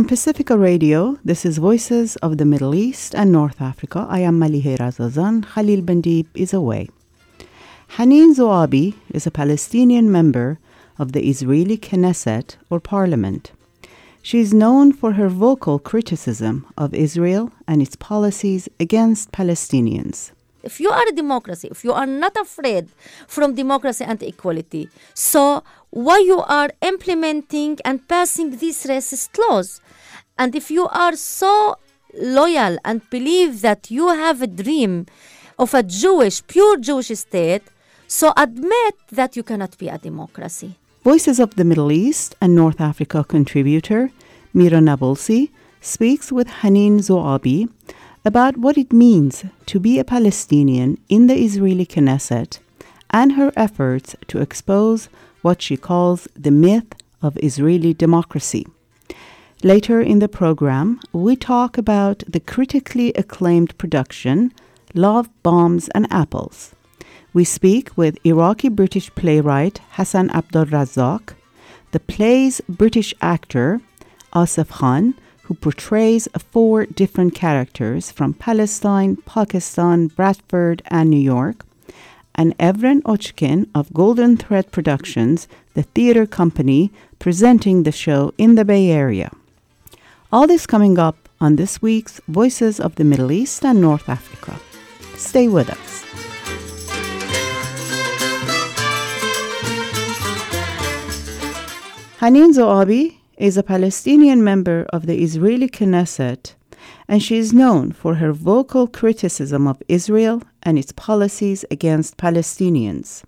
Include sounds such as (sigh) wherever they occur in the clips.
From Pacifica Radio, this is Voices of the Middle East and North Africa. I am Malihe Razazan. Khalil Bendib is away. Haneen Zoabi is a Palestinian member of the Israeli Knesset or parliament. She is known for her vocal criticism of Israel and its policies against Palestinians. If you are a democracy, if you are not afraid from democracy and equality, so why you are implementing and passing these racist laws? And if you are so loyal and believe that you have a dream of a Jewish, pure Jewish state, so admit that you cannot be a democracy. Voices of the Middle East and North Africa contributor Mira Nabulsi speaks with Haneen Zoabi about what it means to be a Palestinian in the Israeli Knesset and her efforts to expose what she calls the myth of Israeli democracy. Later in the program, we talk about the critically acclaimed production Love, Bombs, and Apples we speak with Iraqi British playwright Hassan Abdulrazzak, the play's British actor Asif Khan, who portrays four different characters from Palestine, Pakistan, Bradford, and New York, and Evren Odcikin of Golden Thread Productions, the theater company presenting the show in the Bay Area. All this coming up on this week's Voices of the Middle East and North Africa. Stay with us. Haneen Zoabi is a Palestinian member of the Israeli Knesset, and she is known for her vocal criticism of Israel and its policies against Palestinians.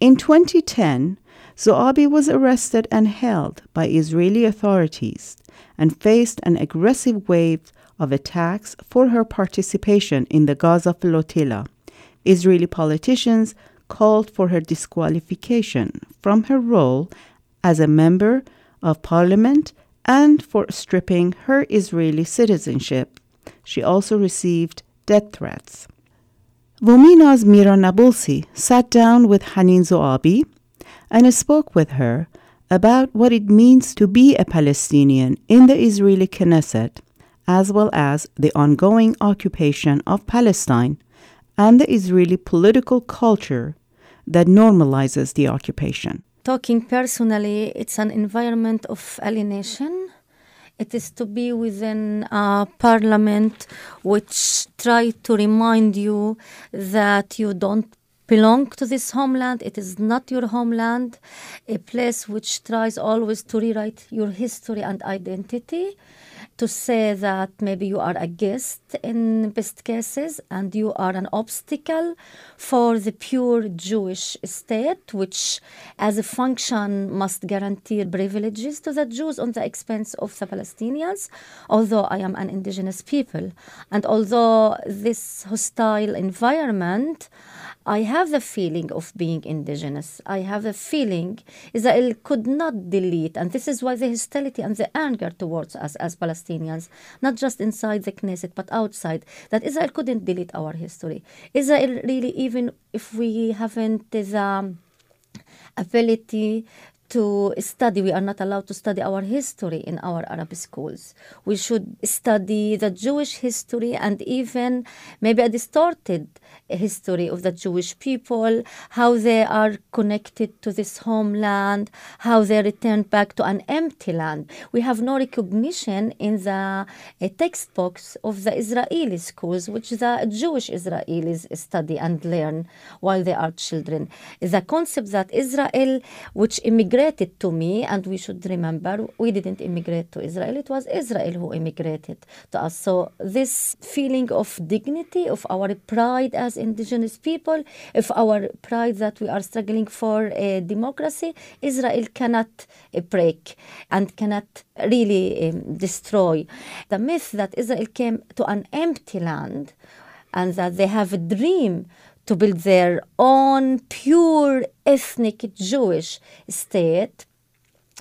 In 2010, Zoabi was arrested and held by Israeli authorities and faced an aggressive wave of attacks for her participation in the Gaza flotilla. Israeli politicians called for her disqualification from her role as a member of parliament and for stripping her Israeli citizenship. She also received death threats. VOMENA's Mira Nabulsi sat down with Haneen Zoabi and spoke with her about what it means to be a Palestinian in the Israeli Knesset, as well as the ongoing occupation of Palestine and the Israeli political culture that normalizes the occupation talking personally, it's an environment of alienation. It is to be within a parliament which try to remind you that you don't belong to this homeland. It is not your homeland. A place which tries always to rewrite your history and identity to say that maybe you are a guest in best cases and you are an obstacle for the pure Jewish state, which as a function must guarantee privileges to the Jews on the expense of the Palestinians, although I am an indigenous people. And although this hostile environment I have the feeling of being indigenous. I have the feeling Israel could not delete, and this is why the hostility and the anger towards us as Palestinians, not just inside the Knesset but outside, that Israel couldn't delete our history. Israel really, even if we haven't the ability to study. We are not allowed to study our history in our Arab schools. We should study the Jewish history and even maybe a distorted history of the Jewish people, how they are connected to this homeland, how they returned back to an empty land. We have no recognition in the uh, textbooks of the Israeli schools, which the Jewish Israelis study and learn while they are children. The concept that Israel, which immigrated to me, and we should remember, we didn't immigrate to Israel, it was Israel who immigrated to us. So, this feeling of dignity, of our pride as indigenous people, of our pride that we are struggling for a democracy, Israel cannot uh, break and cannot really um, destroy. The myth that Israel came to an empty land and that they have a dream to build their own pure ethnic Jewish state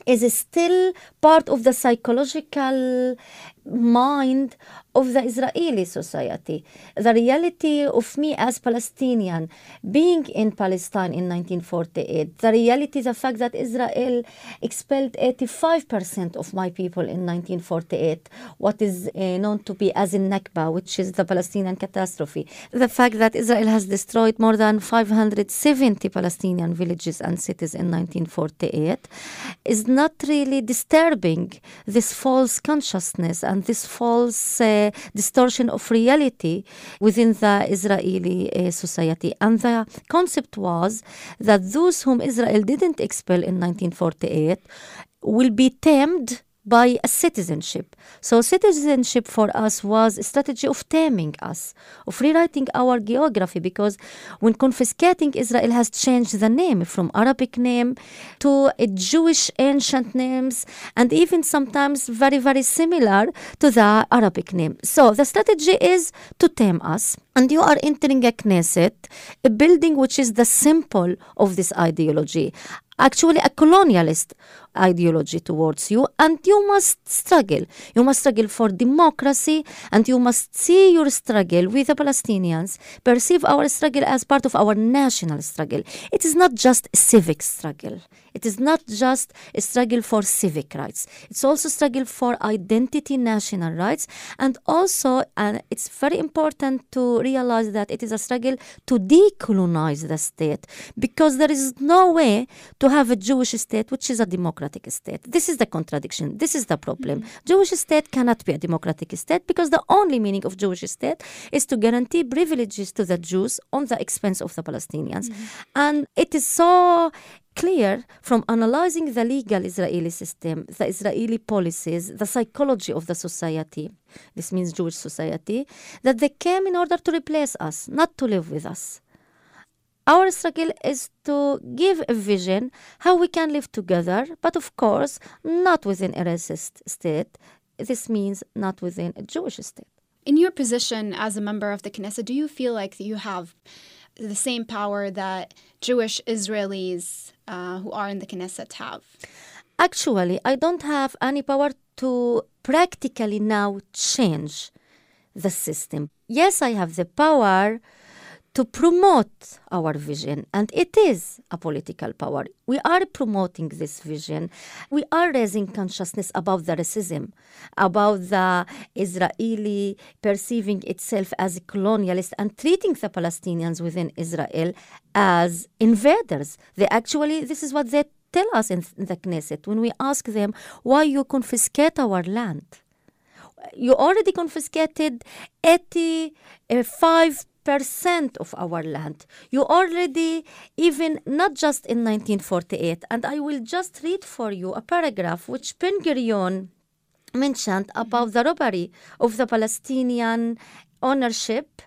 is still part of the psychological mind of the Israeli society. The reality of me as Palestinian being in Palestine in 1948, the reality, the fact that Israel expelled 85% of my people in 1948, what is uh, known to be as in Nakba, which is the Palestinian catastrophe. The fact that Israel has destroyed more than 570 Palestinian villages and cities in 1948 is not really disturbing this false consciousness and this false uh, distortion of reality within the Israeli uh, society. And the concept was that those whom Israel didn't expel in 1948 will be tamed by a citizenship. So citizenship for us was a strategy of taming us, of rewriting our geography, because when confiscating, Israel has changed the name from Arabic name to Jewish ancient names, and even sometimes very, very similar to the Arabic name. So the strategy is to tame us. And you are entering a Knesset, a building which is the symbol of this ideology actually a colonialist ideology towards you and you must struggle. You must struggle for democracy and you must see your struggle with the palestinians perceive our struggle as part of our national struggle. It is not just a civic struggle it is not just a struggle for civic rights. It's also a struggle for identity national rights. And also it's very important to realize that it is a struggle to decolonize the state because there is no way to have a jewish state which is a democratic state. This is the contradiction. This is the problem. Mm-hmm. jewish state cannot be a democratic state because the only meaning of jewish state is to guarantee privileges to the jews on the expense of the palestinians. Mm-hmm. and it is so clear from analyzing the legal Israeli system, the Israeli policies, the psychology of the society, this means Jewish society, that they came in order to replace us, not to live with us. Our struggle is to give a vision how we can live together, but of course, not within a racist state. This means not within a Jewish state. In your position as a member of the Knesset, do you feel like you have the same power that Jewish Israelis uh, who are in the Knesset have? Actually, I don't have any power to practically now change the system. Yes, I have the power to promote our vision, and it is a political power. We are promoting this vision. We are raising consciousness about the racism, about the Israeli perceiving itself as a colonialist and treating the Palestinians within Israel as invaders. They actually, this is what they tell us in the Knesset when we ask them why you confiscate our land you already confiscated 85 percent of our land. You already, even not just in 1948, and I will just read for you a paragraph which Ben Gurion mentioned mm-hmm. about the robbery of the Palestinian ownership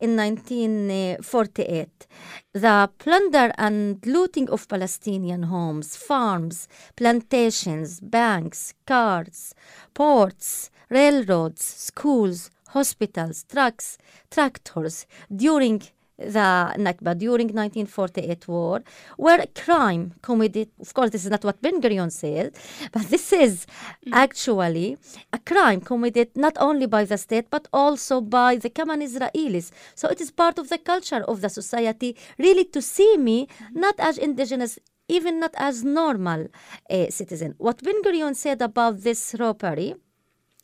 in 1948. The plunder and looting of Palestinian homes, farms, plantations, banks, cars, ports, railroads, schools, hospitals, trucks, tractors during the Nakba during 1948 war were a crime committed. Of course, this is not what Ben Gurion said, but this is mm. actually a crime committed not only by the state but also by the common Israelis. So it is part of the culture of the society really to see me mm-hmm. not as indigenous even not as normal uh, citizen. What Ben Gurion said about this robbery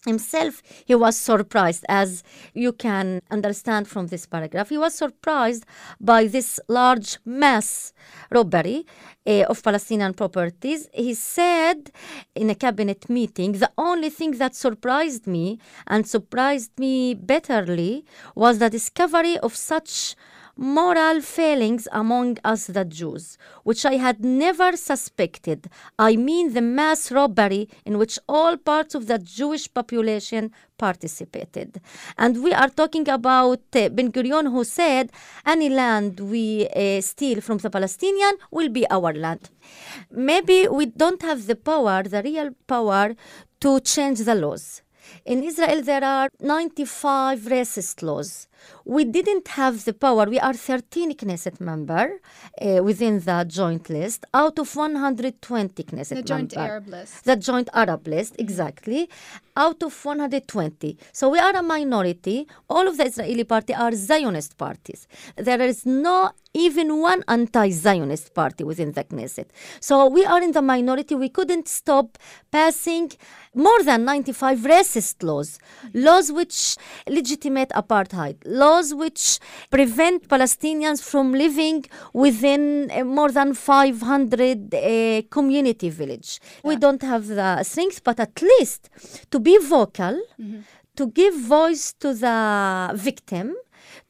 himself he was surprised as you can understand from this paragraph. He was surprised by this large mass robbery uh, of palestinian properties. He said in a cabinet meeting the only thing that surprised me and surprised me bitterly was the discovery of such moral failings among us the Jews, which I had never suspected. I mean the mass robbery in which all parts of the Jewish population participated. And we are talking about uh, Ben Gurion who said, any land we uh, steal from the Palestinian will be our land. Maybe we don't have the power, the real power, to change the laws. In Israel, there are 95 racist laws we didn't have the power. We are 13 Knesset member uh, within the joint list out of 120 Knesset members. The joint member. Arab list. The joint Arab list, exactly, out of 120. So we are a minority. All of the Israeli party are Zionist parties. There is no even one anti-Zionist party within the Knesset. So we are in the minority. We couldn't stop passing more than 95 racist laws, laws which legitimate apartheid, laws which prevent Palestinians from living within uh, more than 500 uh, community village. We don't have the strength, but at least to be vocal, to give voice to the victim,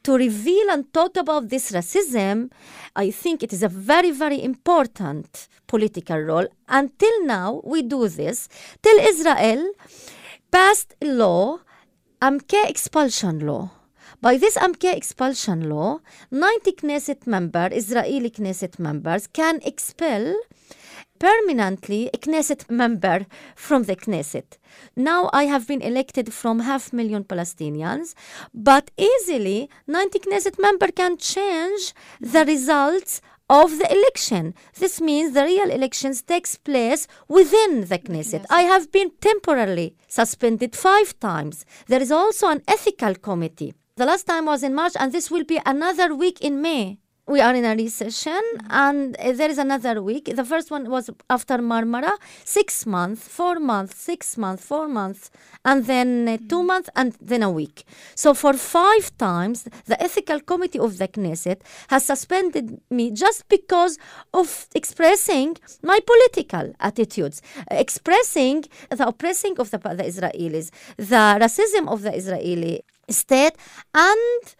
to reveal and talk about this racism, I think it is a very, very important political role. Until now, we do this till Israel passed a law, MK expulsion law. By this MK expulsion law, 90 Knesset members, Israeli Knesset members, can expel permanently a Knesset member from the Knesset. Now I have been elected from half million Palestinians, but easily 90 Knesset member can change the results of the election. This means the real elections takes place within the Knesset. I have been temporarily suspended five times. There is also an ethical committee. The last time was in March, and this will be another week in May. We are in a recession and uh, there is another week. The first one was after marmara six months four months six months four months and then uh, two months and then a week. So for five times the ethical committee of the knesset has suspended me just because of expressing my political attitudes expressing the oppressing of the, the israelis the racism of the israeli state and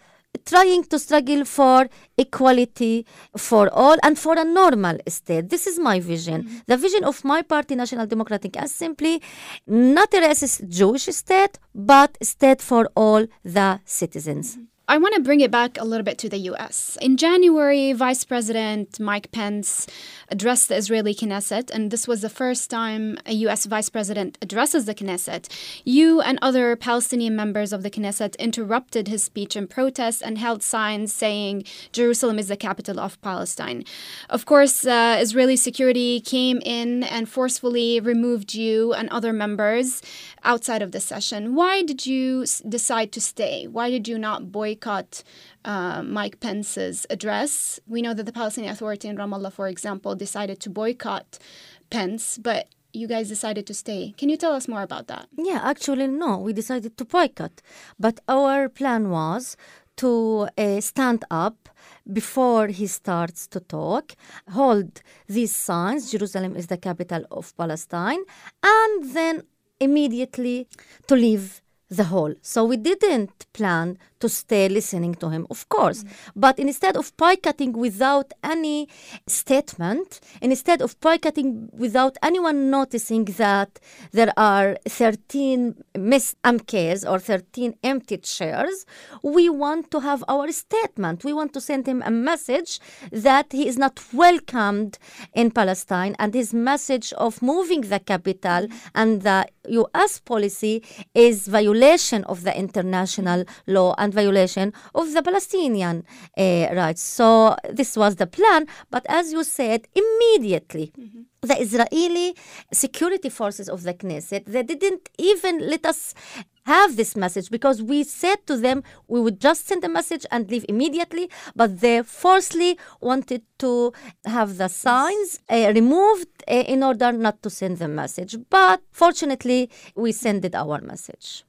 trying to struggle for equality for all and for a normal state. This is my vision. Mm-hmm. The vision of my party, National Democratic Assembly, not a racist Jewish state, but state for all the citizens. I want to bring it back a little bit to the US. In January, Vice President Mike Pence addressed the Israeli Knesset, and this was the first time a US Vice President addresses the Knesset. You and other Palestinian members of the Knesset interrupted his speech in protest and held signs saying Jerusalem is the capital of Palestine. Of course, uh, Israeli security came in and forcefully removed you and other members outside of the session. Why did you decide to stay? Why did you not boycott uh, Mike Pence's address? We know that the Palestinian Authority in Ramallah, for example, decided to boycott Pence, but you guys decided to stay. Can you tell us more about that? Yeah, actually, no, we decided to boycott. But our plan was to uh, stand up before he starts to talk, hold these signs Jerusalem is the capital of Palestine, and then immediately to leave the hall. So we didn't plan to stay listening to him, of course. But instead of boycotting without any statement, instead of boycotting without anyone noticing that there are 13 missed MKs or 13 empty chairs, we want to have our statement. We want to send him a message that he is not welcomed in Palestine and his message of moving the capital and the US policy is violation of the international law and violation of the Palestinian uh, rights. So this was the plan, but as you said, immediately the Israeli security forces of the Knesset they didn't even let us have this message because we said to them we would just send a message and leave immediately, but they forcefully wanted to have the signs uh, removed uh, in order not to send the message. But fortunately, we sent our message.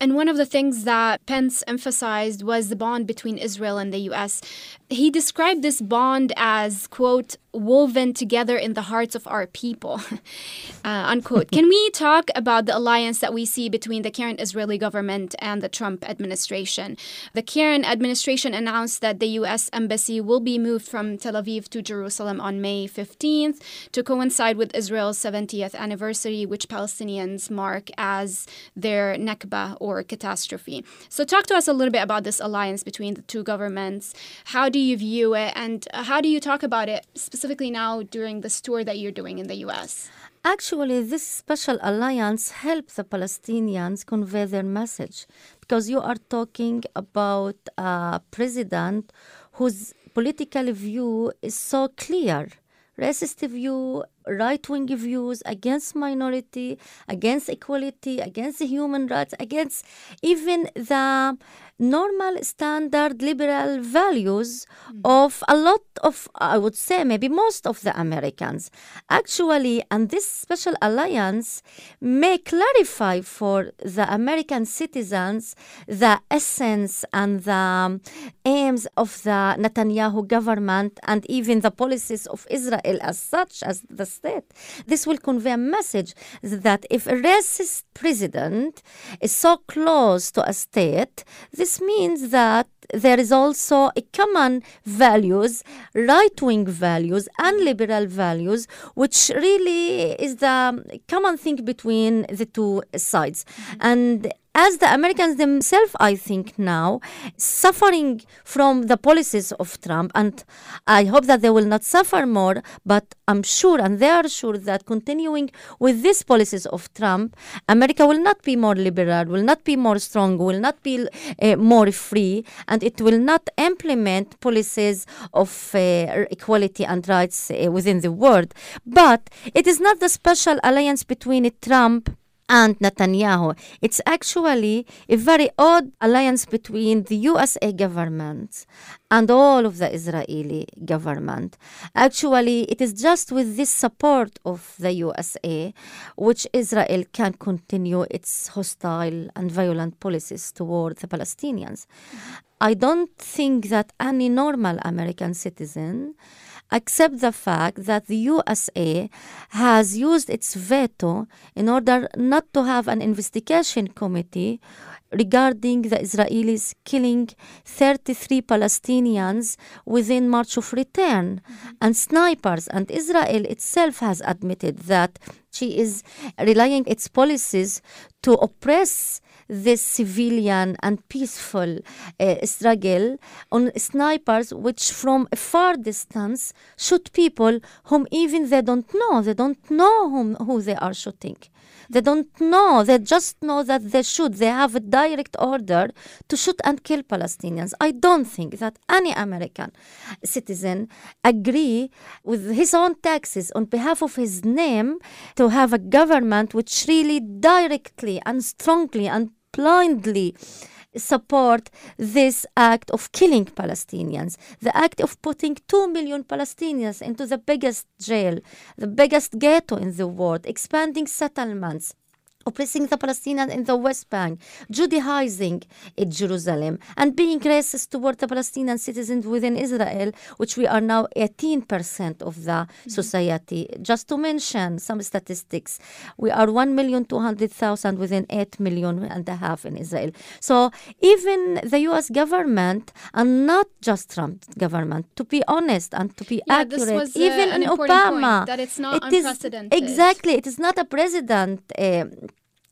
And one of the things that Pence emphasized was the bond between Israel and the US. He described this bond as, quote, woven together in the hearts of our people, (laughs) uh, unquote. Can we talk about the alliance that we see between the current Israeli government and the Trump administration? The current administration announced that the US embassy will be moved from Tel Aviv to Jerusalem on May 15th to coincide with Israel's 70th anniversary, which Palestinians mark as their Nakba or catastrophe. So, talk to us a little bit about this alliance between the two governments. How do you view it, and how do you talk about it specifically now during this tour that you're doing in the US? Actually, this special alliance helps the Palestinians convey their message because you are talking about a president whose political view is so clear racist view, right wing views against minority, against equality, against human rights, against even the normal standard liberal values mm-hmm. of a lot of i would say maybe most of the americans actually and this special alliance may clarify for the american citizens the essence and the aims of the netanyahu government and even the policies of israel as such as the state this will convey a message that if a racist president is so close to a state this means that there is also a common values, right-wing values and liberal values, which really is the common thing between the two sides. Mm-hmm. And as the Americans themselves, I think now, suffering from the policies of Trump, and I hope that they will not suffer more, but I'm sure, and they are sure, that continuing with these policies of Trump, America will not be more liberal, will not be more strong, will not be uh, more free, and it will not implement policies of uh, equality and rights uh, within the world. But it is not the special alliance between Trump and Netanyahu. It's actually a very odd alliance between the USA government and all of the Israeli government. Actually, it is just with this support of the USA which Israel can continue its hostile and violent policies toward the Palestinians. I don't think that any normal American citizen accept the fact that the USA has used its veto in order not to have an investigation committee regarding the Israelis killing 33 Palestinians within March of Return mm-hmm. and snipers. And Israel itself has admitted that she is relying its policies to oppress this civilian and peaceful uh, struggle on snipers which from a far distance shoot people whom even they don't know. They don't know whom, who they are shooting. They don't know. They just know that they shoot. They have a direct order to shoot and kill palestinians. I don't think that any american citizen agree with his own taxes on behalf of his name to have a government which really directly and strongly and blindly support this act of killing Palestinians, the act of putting 2 million Palestinians into the biggest jail, the biggest ghetto in the world, expanding settlements, oppressing the Palestinians in the West Bank, Judaizing in Jerusalem, and being racist toward the Palestinian citizens within Israel, which we are now 18% of the mm-hmm. society. Just to mention some statistics, we are 1,200,000 within 8 million and a half in Israel. So even the US government, and not just Trump's government, to be honest and to be yeah, accurate, uh, even in Obama, point, that it's not it unprecedented. Is, exactly, it is not a president. Uh,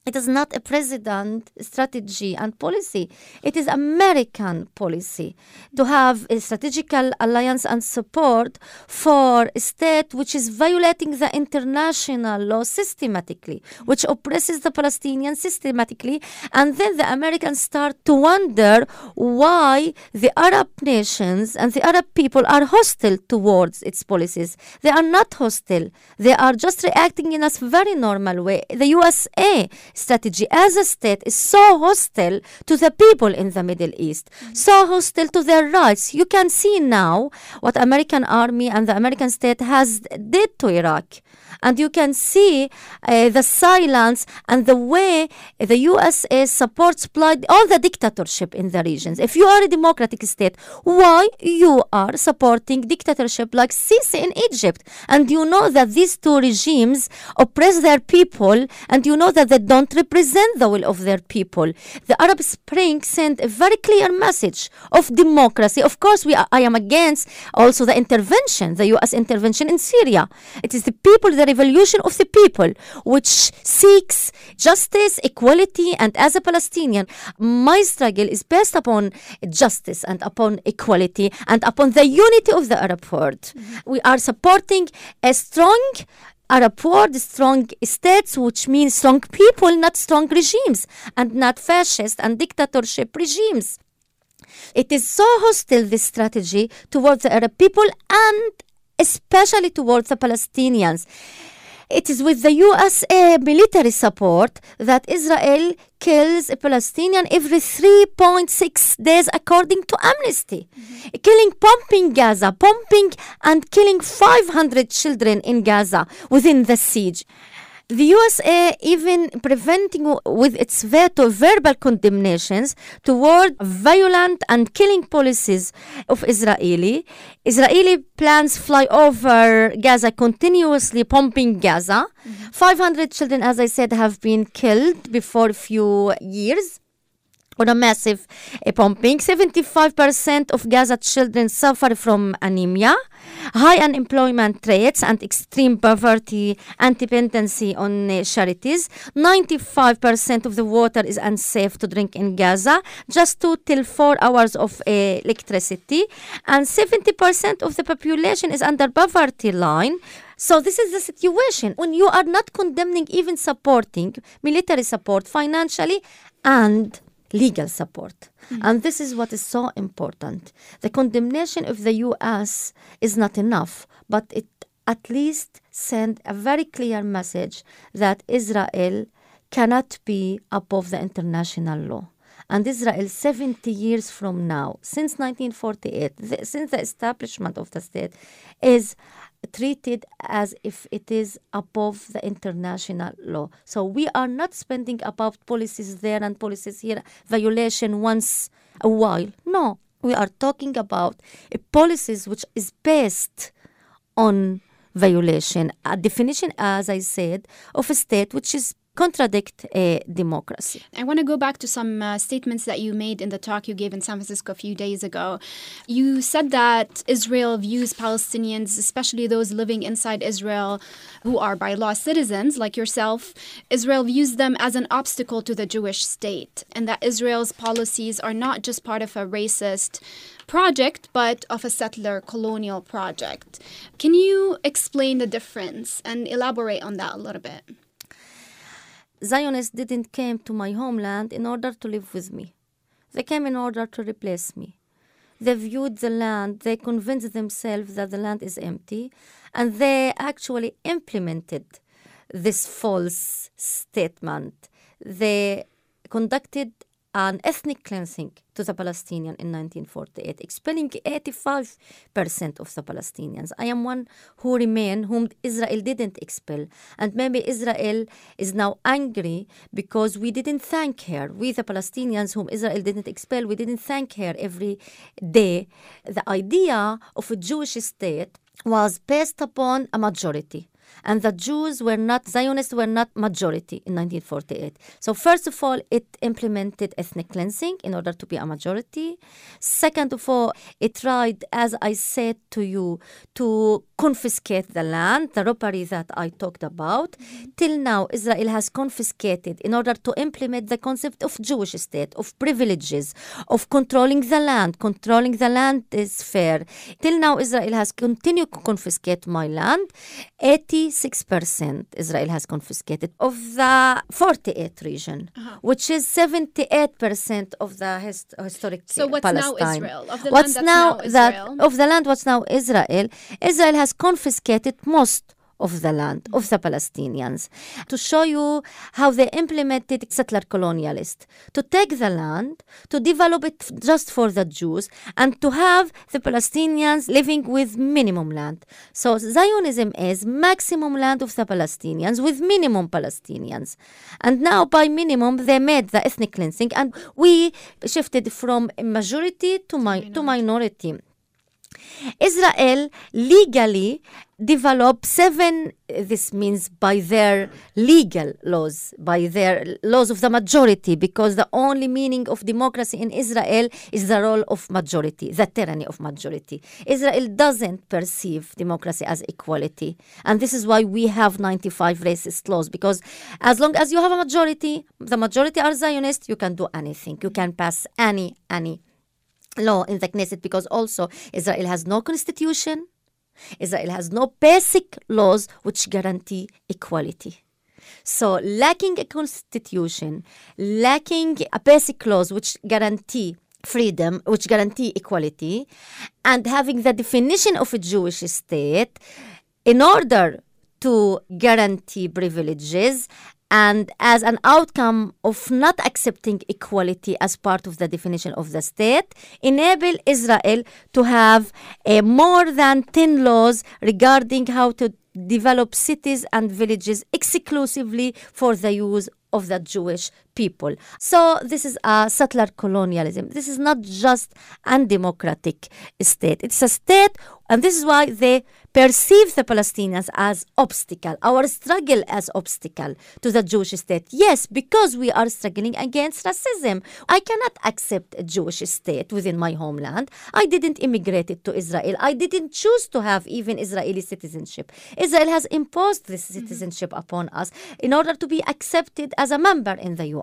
it is not a president strategy and policy. It is American policy to have a strategical alliance and support for a state which is violating the international law systematically, which oppresses the Palestinians systematically. And then the Americans start to wonder why the Arab nations and the Arab people are hostile towards its policies. They are not hostile. They are just reacting in a very normal way. The USA strategy as a state is so hostile to the people in the Middle East, so hostile to their rights. You can see now what American army and the American state has did to Iraq and you can see uh, the silence and the way the USA supports all the dictatorship in the regions. If you are a democratic state, why you are supporting dictatorship like Sisi in Egypt? And you know that these two regimes oppress their people, and you know that they don't don't represent the will of their people. The Arab Spring sent a very clear message of democracy. Of course, we are, I am against also the intervention, the U.S. intervention in Syria. It is the people, the revolution of the people, which seeks justice, equality, and as a Palestinian, my struggle is based upon justice and upon equality and upon the unity of the Arab world. Mm-hmm. We are supporting a strong Arab world, strong states, which means strong people, not strong regimes, and not fascist and dictatorship regimes. It is so hostile, this strategy, towards the Arab people and especially towards the Palestinians. It is with the USA military support that Israel kills a Palestinian every 3.6 days, according to Amnesty. Mm-hmm. Killing, pumping Gaza, pumping and killing 500 children in Gaza within the siege the USA even preventing with its veto verbal condemnations toward violent and killing policies of Israeli. Israeli plans fly over Gaza continuously pumping Gaza. Mm-hmm. 500 children, as I said, have been killed before a few years on a massive uh, pumping. 75% of Gaza children suffer from anemia, high unemployment rates, and extreme poverty and dependency on uh, charities. 95% of the water is unsafe to drink in Gaza, just two till four hours of uh, electricity, and 70% of the population is under poverty line. So this is the situation when you are not condemning, even supporting military support financially and legal support. Mm-hmm. And this is what is so important. The condemnation of the US is not enough, but it at least send a very clear message that Israel cannot be above the international law. And Israel, 70 years from now, since 1948, the, since the establishment of the state, is treated as if it is above the international law. So we are not spending about policies there and policies here, violation once a while. No, we are talking about a policies which is based on violation, a definition, as I said, of a state which is contradict a democracy. I want to go back to some uh, statements that you made in the talk you gave in San Francisco a few days ago. You said that Israel views Palestinians, especially those living inside Israel who are by law citizens like yourself, Israel views them as an obstacle to the Jewish state, and that Israel's policies are not just part of a racist project, but of a settler colonial project. Can you explain the difference and elaborate on that a little bit? Zionists didn't came to my homeland in order to live with me. They came in order to replace me. They viewed the land, they convinced themselves that the land is empty, and they actually implemented this false statement. They conducted an ethnic cleansing to the Palestinians in 1948, expelling 85% of the Palestinians. I am one who remain, whom Israel didn't expel. And maybe Israel is now angry because we didn't thank her. We, the Palestinians, whom Israel didn't expel, we didn't thank her every day. The idea of a Jewish state was based upon a majority and the Jews were not, Zionists were not majority in 1948. So, first of all, it implemented ethnic cleansing in order to be a majority. Second of all, it tried, as I said to you, to confiscate the land, the robbery that I talked about. Mm-hmm. Till now, Israel has confiscated in order to implement the concept of Jewish state, of privileges, of controlling the land. Controlling the land is fair. Till now, Israel has continued to confiscate my land. 80 46% Israel has confiscated of the 48 region, uh-huh. which is 78% of the hist- historic So what's Palestine. now Israel? Of the what's land now, now that of the land what's now Israel? Israel has confiscated most of the land, of the Palestinians, to show you how they implemented settler colonialist, to take the land, to develop it just for the Jews, and to have the Palestinians living with minimum land. So Zionism is maximum land of the Palestinians with minimum Palestinians. And now by minimum they made the ethnic cleansing and we shifted from majority to, mi- to minority. Israel legally developed seven, uh, this means by their legal laws, by their laws of the majority, because the only meaning of democracy in Israel is the role of majority, the tyranny of majority. Israel doesn't perceive democracy as equality. And this is why we have 95 racist laws, because as long as you have a majority, the majority are Zionist, you can do anything. You can pass any, any law in the Knesset because also Israel has no constitution. Israel has no basic laws which guarantee equality. So, lacking a constitution, lacking a basic laws which guarantee freedom, which guarantee equality, and having the definition of a Jewish state, in order to guarantee privileges and as an outcome of not accepting equality as part of the definition of the state, enable Israel to have uh, more than 10 laws regarding how to develop cities and villages exclusively for the use of the Jewish people. So this is a settler colonialism. This is not just an undemocratic state. It's a state, and this is why they perceive the Palestinians as obstacle, our struggle as obstacle to the Jewish state. Yes, because we are struggling against racism. I cannot accept a Jewish state within my homeland. I didn't immigrate to Israel. I didn't choose to have even Israeli citizenship. Israel has imposed this citizenship mm-hmm. upon us in order to be accepted as a member in the UN.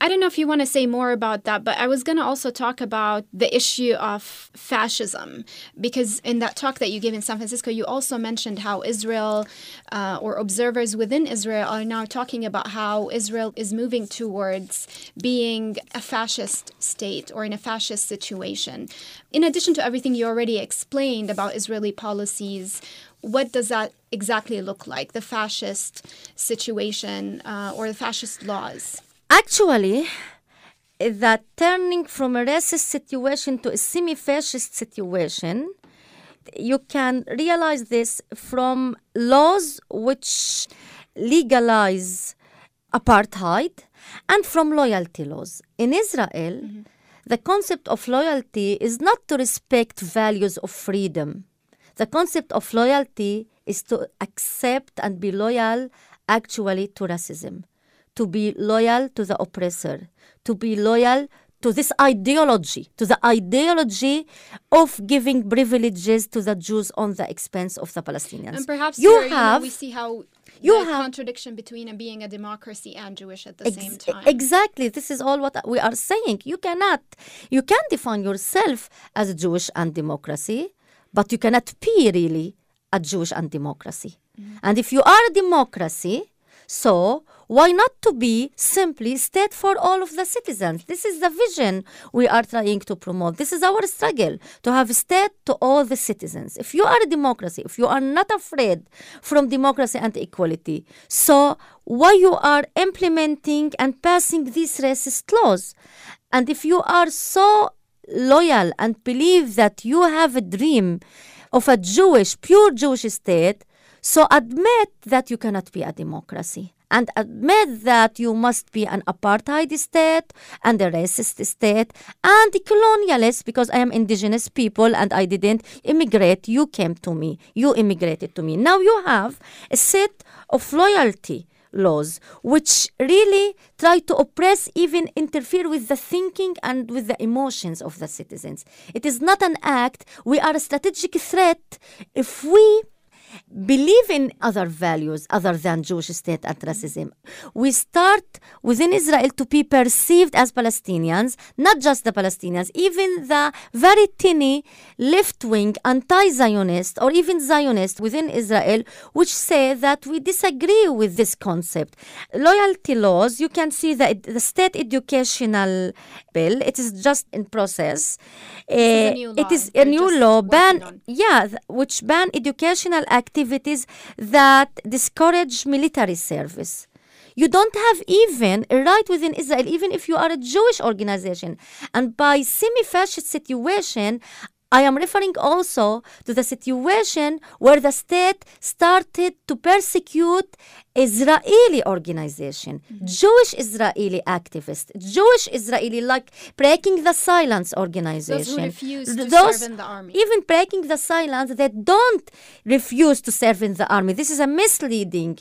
I don't know if you want to say more about that, but I was going to also talk about the issue of fascism because in that talk that you gave in San Francisco, you also mentioned how Israel uh, or observers within Israel are now talking about how Israel is moving towards being a fascist state or in a fascist situation. In addition to everything you already explained about Israeli policies, what does that exactly look like, the fascist situation uh, or the fascist laws? Actually, that turning from a racist situation to a semi fascist situation, you can realize this from laws which legalize apartheid and from loyalty laws. In Israel, mm-hmm. the concept of loyalty is not to respect values of freedom. The concept of loyalty is to accept and be loyal actually to racism to be loyal to the oppressor, to be loyal to this ideology, to the ideology of giving privileges to the Jews on the expense of the Palestinians. And perhaps you here, have, you know, we see how you have contradiction between being a democracy and Jewish at the ex- same time. Exactly. This is all what we are saying. You cannot, you can define yourself as Jewish and democracy, but you cannot be really a Jewish and democracy. Mm-hmm. And if you are a democracy, so why not to be simply state for all of the citizens? This is the vision we are trying to promote. This is our struggle to have state to all the citizens. If you are a democracy, if you are not afraid from democracy and equality, so why you are implementing and passing these racist laws? And if you are so loyal and believe that you have a dream of a Jewish, pure Jewish state, so admit that you cannot be a democracy and admit that you must be an apartheid state and a racist state and a colonialist because I am indigenous people and I didn't immigrate. You came to me. You immigrated to me. Now you have a set of loyalty laws which really try to oppress even interfere with the thinking and with the emotions of the citizens it is not an act we are a strategic threat if we believe in other values other than Jewish state and racism. We start within Israel to be perceived as Palestinians, not just the Palestinians, even the very tiny left wing anti Zionist or even Zionist within Israel, which say that we disagree with this concept. Loyalty laws, you can see that the state educational bill, it is just in process. Uh, it is a new law, ban, yeah, which ban educational activities that discourage military service. You don't have even a right within Israel, even if you are a Jewish organization. And by semi fascist situation, I am referring also to the situation where the state started to persecute Israeli organization, Jewish Israeli activists, Jewish Israeli like breaking the silence organization. Those who refuse to Those- serve in the army. Even breaking the silence, they don't refuse to serve in the army. This is a misleading.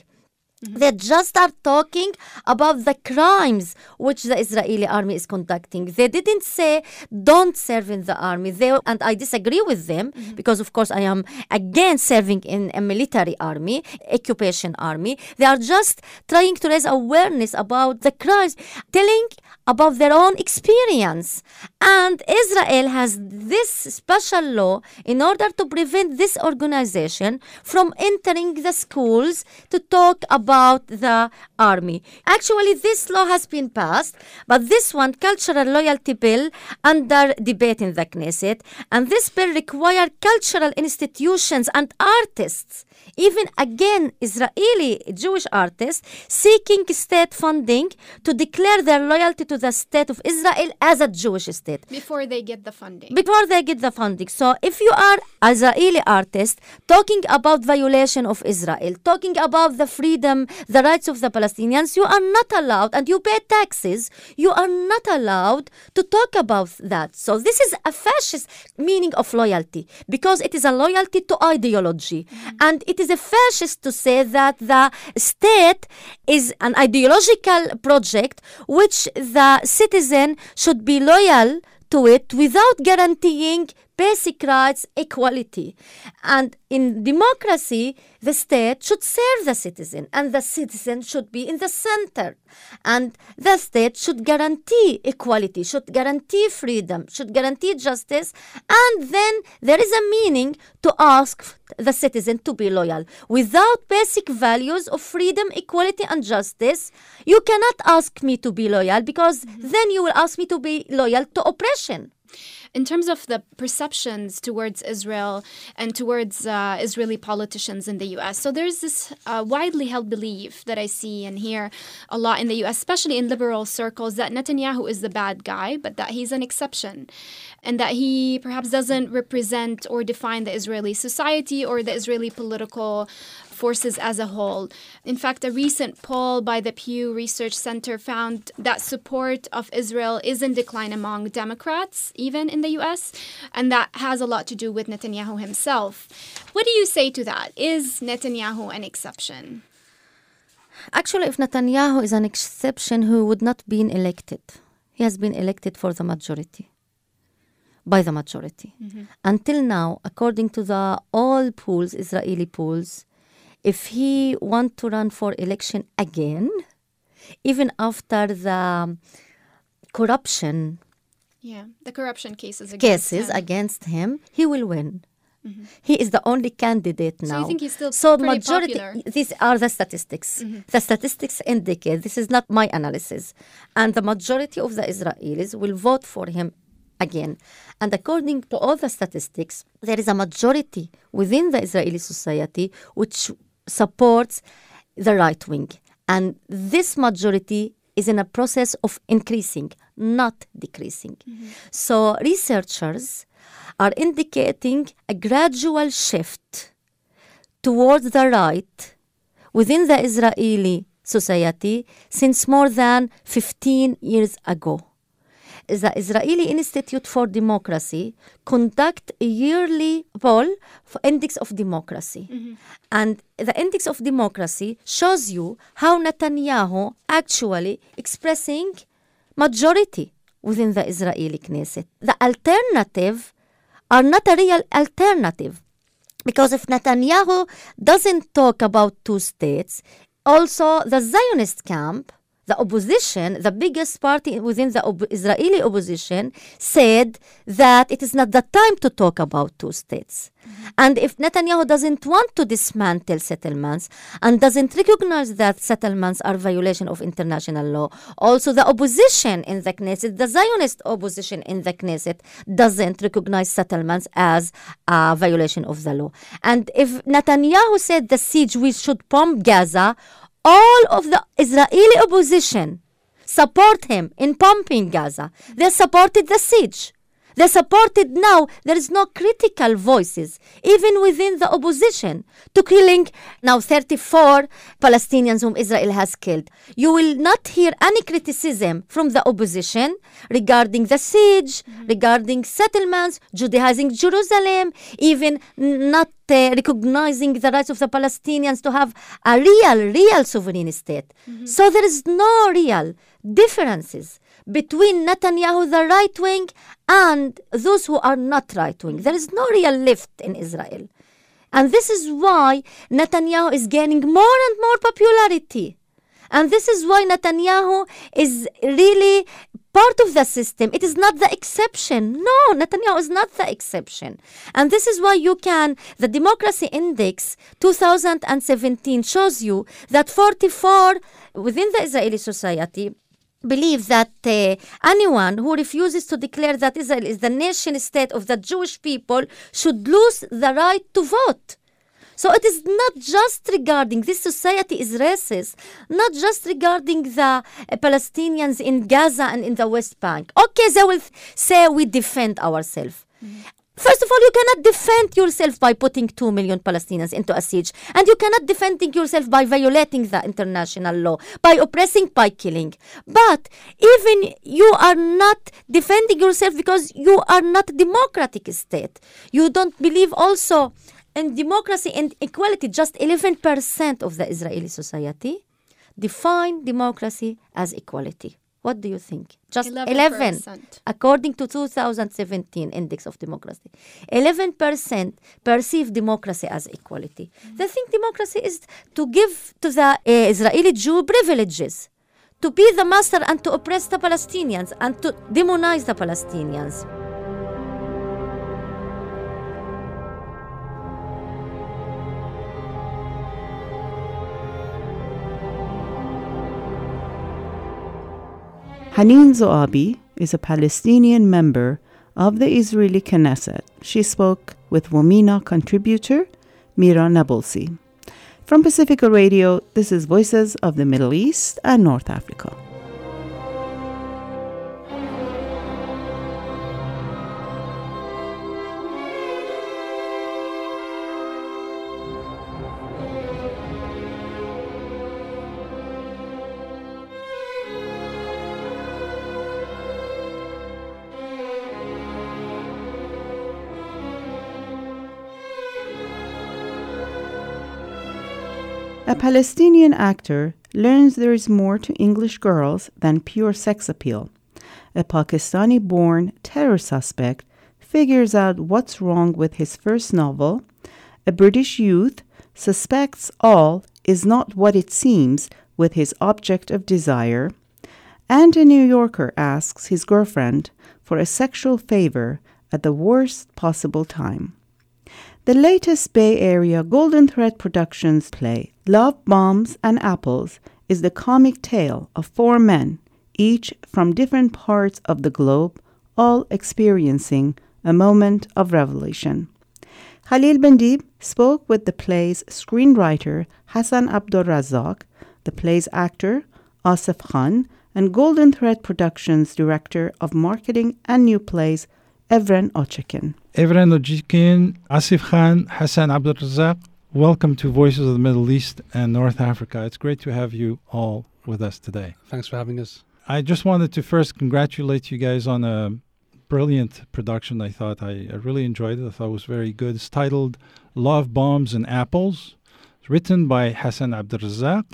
Mm-hmm. They just are talking about the crimes which the Israeli army is conducting. They didn't say don't serve in the army. They, and I disagree with them mm-hmm. because, of course, I am against serving in a military army, occupation army. They are just trying to raise awareness about the crimes, telling about their own experience. And Israel has this special law in order to prevent this organization from entering the schools to talk about the army. Actually, this law has been passed, but this one, cultural loyalty bill, under debate in the Knesset, and this bill require cultural institutions and artists, even again Israeli Jewish artists, seeking state funding to declare their loyalty to the state of Israel as a Jewish state Before they get the funding. before they get the funding. So if you are Israeli artist talking about violation of Israel, talking about the freedom, the rights of the Palestinians, you are not allowed, and you pay taxes, you are not allowed to talk about that. So this is a fascist meaning of loyalty because it is a loyalty to ideology. Mm-hmm. And it is a fascist to say that the state is an ideological project which the citizen should be loyal to it without guaranteeing basic rights equality. And in democracy the state should serve the citizen and the citizen should be in the center. And the state should guarantee equality should guarantee freedom should guarantee justice. And then there is a meaning to ask the citizen to be loyal. Without basic values of freedom equality and justice you cannot ask me to be loyal because mm-hmm. then you will ask me to be loyal to oppression in terms of the perceptions towards Israel and towards uh, Israeli politicians in the US. So there's this uh, widely held belief that I see and hear a lot in the US, especially in liberal circles, that Netanyahu is the bad guy, but that he's an exception. And that he perhaps doesn't represent or define the Israeli society or the Israeli political forces as a whole. In fact, a recent poll by the Pew Research Center found that support of Israel is in decline among Democrats, even in the US, and that has a lot to do with Netanyahu himself. What do you say to that? Is Netanyahu an exception? Actually, if Netanyahu is an exception, he would not been elected. He has been elected for the majority, by the majority. Mm-hmm. Until now, according to the all polls, Israeli polls, if he want to run for election again, even after the corruption Yeah, the corruption cases against cases him. against him, he will win. He is the only candidate now. So you think he's still so pretty majority. popular? Mm-hmm. These are the statistics. The statistics indicate this is not my analysis, and the majority of the Israelis will vote for him again. And according to all the statistics, there is a majority within the Israeli society which supports the right wing, and this majority is in a process of increasing, not decreasing. Mm-hmm. So researchers are indicating a gradual shift towards the right within the Israeli society since more than 15 years ago. The Israeli Institute for Democracy conduct a yearly poll for index of democracy. Mm-hmm. And the index of democracy shows you how Netanyahu actually expressing majority within the Israeli Knesset. The alternative are not a real alternative. Because if Netanyahu doesn't talk about two states, also the Zionist camp, the opposition, the biggest party within the ob- Israeli opposition, said that it is not the time to talk about two states. Mm-hmm. And if Netanyahu doesn't want to dismantle settlements and doesn't recognize that settlements are violation of international law, also the opposition in the Knesset, the Zionist opposition in the Knesset, doesn't recognize settlements as a violation of the law. And if Netanyahu said the siege, we should bomb Gaza, all of the Israeli opposition support him in pumping Gaza. They supported the siege. They supported now, there is no critical voices, even within the opposition, to killing now 34 Palestinians whom Israel has killed. You will not hear any criticism from the opposition regarding the siege, mm-hmm. regarding settlements, Judaizing Jerusalem, even not uh, recognizing the rights of the Palestinians to have a real, real sovereign state. Mm-hmm. So there is no real differences between Netanyahu, the right wing, and those who are not right wing. There is no real left in Israel. And this is why Netanyahu is gaining more and more popularity. And this is why Netanyahu is really part of the system. It is not the exception. No, Netanyahu is not the exception. And this is why you can, the Democracy Index 2017 shows you that 44 within the Israeli society believe that uh, anyone who refuses to declare that Israel is the nation state of the Jewish people should lose the right to vote. So it is not just regarding this society is racist, not just regarding the uh, Palestinians in Gaza and in the West Bank. Okay, they will say we defend ourselves. Mm-hmm. First of all, you cannot defend yourself by putting 2 million Palestinians into a siege. And you cannot defend yourself by violating the international law, by oppressing, by killing. But even you are not defending yourself because you are not a democratic state. You don't believe also in democracy and equality. Just 11% of the Israeli society define democracy as equality. What do you think? Just 11, 11 according to 2017 Index of Democracy. 11% perceive democracy as equality. Mm-hmm. They think democracy is to give to the uh, Israeli Jew privileges, to be the master and to oppress the Palestinians and to demonize the Palestinians. Hanin Zoabi is a Palestinian member of the Israeli Knesset. She spoke with VOMENA contributor Mira Nabulsi. From Pacifica Radio, this is Voices of the Middle East and North Africa. A Palestinian actor learns there is more to English girls than pure sex appeal. A Pakistani born terror suspect figures out what's wrong with his first novel. A British youth suspects all is not what it seems with his object of desire. And a New Yorker asks his girlfriend for a sexual favor at the worst possible time. The latest Bay Area Golden Thread Productions play, Love Bombs and Apples, is the comic tale of four men, each from different parts of the globe, all experiencing a moment of revelation. Khalil Bendib spoke with the play's screenwriter Hassan Abdulrazzak, the play's actor Asif Khan, and Golden Thread Productions director of marketing and new plays Evren Odcikin. Evren Odcikin, Asif Khan, Hassan Abdulrazzak, welcome to Voices of the Middle East and North Africa. It's great to have you all with us today. Thanks for having us. I just wanted to first congratulate you guys on a brilliant production. I thought I, I really enjoyed it. I thought it was very good. It's titled Love Bombs and Apples. It's written by Hassan Abdulrazzak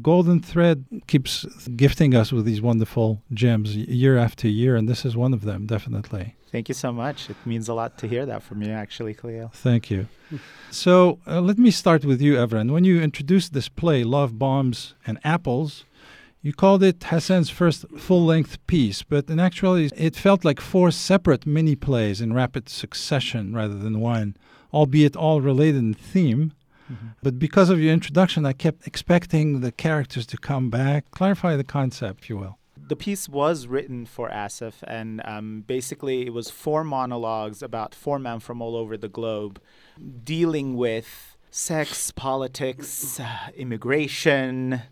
Golden Thread keeps gifting us with these wonderful gems year after year, and this is one of them, definitely. Thank you so much. It means a lot to hear that from you, actually, Khalil. Thank you. so uh, let me start with you, Evren. When you introduced this play, Love Bombs and Apples, you called it Hassan's first full length piece, but in actuality, it felt like four separate mini plays in rapid succession rather than one, albeit all related in theme. Mm-hmm. But because of your introduction, I kept expecting the characters to come back. Clarify the concept, if you will. The piece was written for Asif, and um, basically it was four monologues about four men from all over the globe dealing with sex, politics, (sighs) immigration,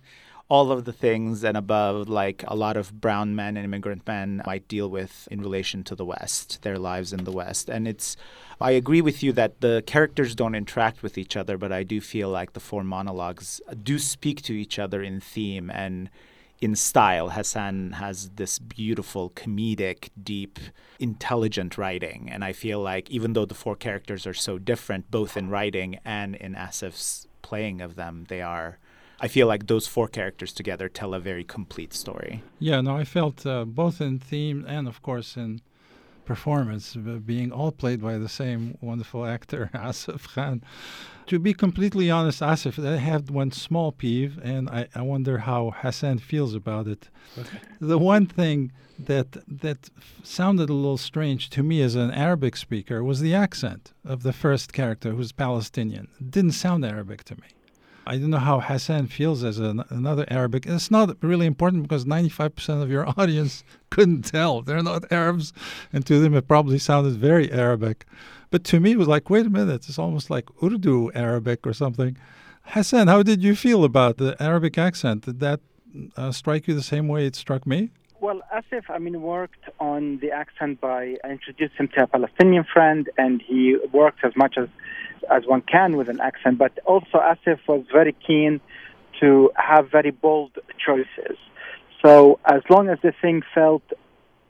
all of the things and above like a lot of brown men and immigrant men might deal with in relation to the West, their lives in the West. And it's I agree with you that the characters don't interact with each other, but I do feel like the four monologues do speak to each other in theme and in style. Hassan has this beautiful, comedic, deep, intelligent writing. And I feel like even though the four characters are so different, both in writing and in Asif's playing of them, they are. I feel like those four characters together tell a very complete story. Yeah, no, I felt uh, both in theme and, of course, in performance, being all played by the same wonderful actor, (laughs) Asif Khan. To be completely honest, Asif, I have one small peeve, and I, I wonder how Hassan feels about it. Okay. The one thing that that sounded a little strange to me as an Arabic speaker was the accent of the first character, who's Palestinian. It didn't sound Arabic to me. I don't know how Hassan feels as an, another Arabic. It's not really important because 95% of your (laughs) audience couldn't tell. They're not Arabs, and to them it probably sounded very Arabic. But to me, it was like, wait a minute, it's almost like Urdu Arabic or something. Hassan, how did you feel about the Arabic accent? Did that uh, strike you the same way it struck me? Well, Asif, I mean, worked on the accent by I introduced him to a Palestinian friend, and he worked as much as as one can with an accent. But also, Asif was very keen to have very bold choices. So as long as the thing felt